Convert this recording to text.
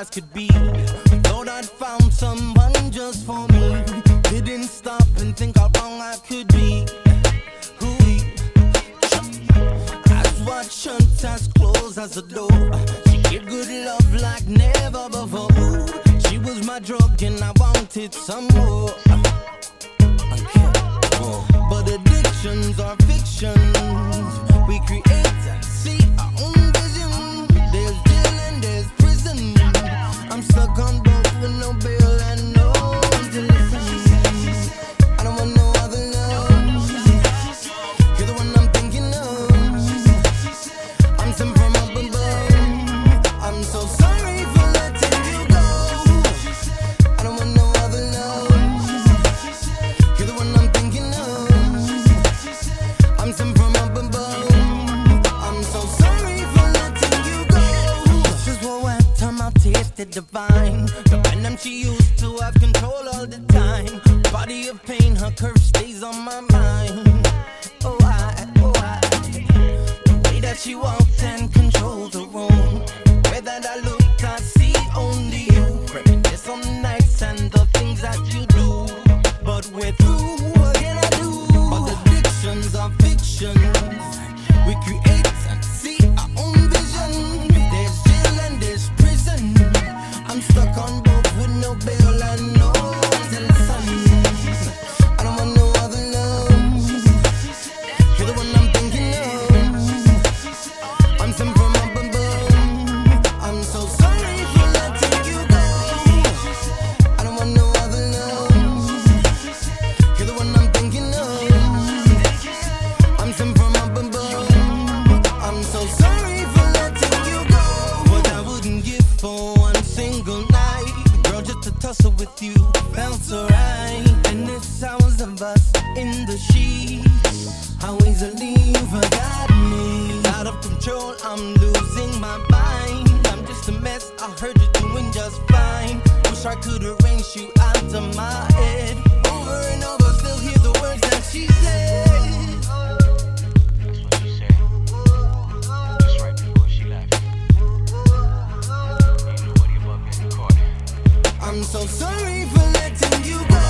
as could be. Thought I'd found someone just for me. Didn't stop and think how wrong I could be. Ooh, eyes wide shut, as close as the door. She gave good love like never before. She was my drug and I wanted some more. But addictions are fictions we create. Tasted divine. The venom she used to have control all the time. Body of pain, her curve stays on my mind. Oh, I, oh, I. The way that she walked and controlled the room. Single night. Girl, just to tussle with you felt so right. And it's hours of us in the sheets. How easily you forgot me. Out of control, I'm losing my mind. I'm just a mess. I heard you're doing just fine. Wish I could arrange you out of my head. Over and over, still hear the words that she said. I'm so sorry for letting you go.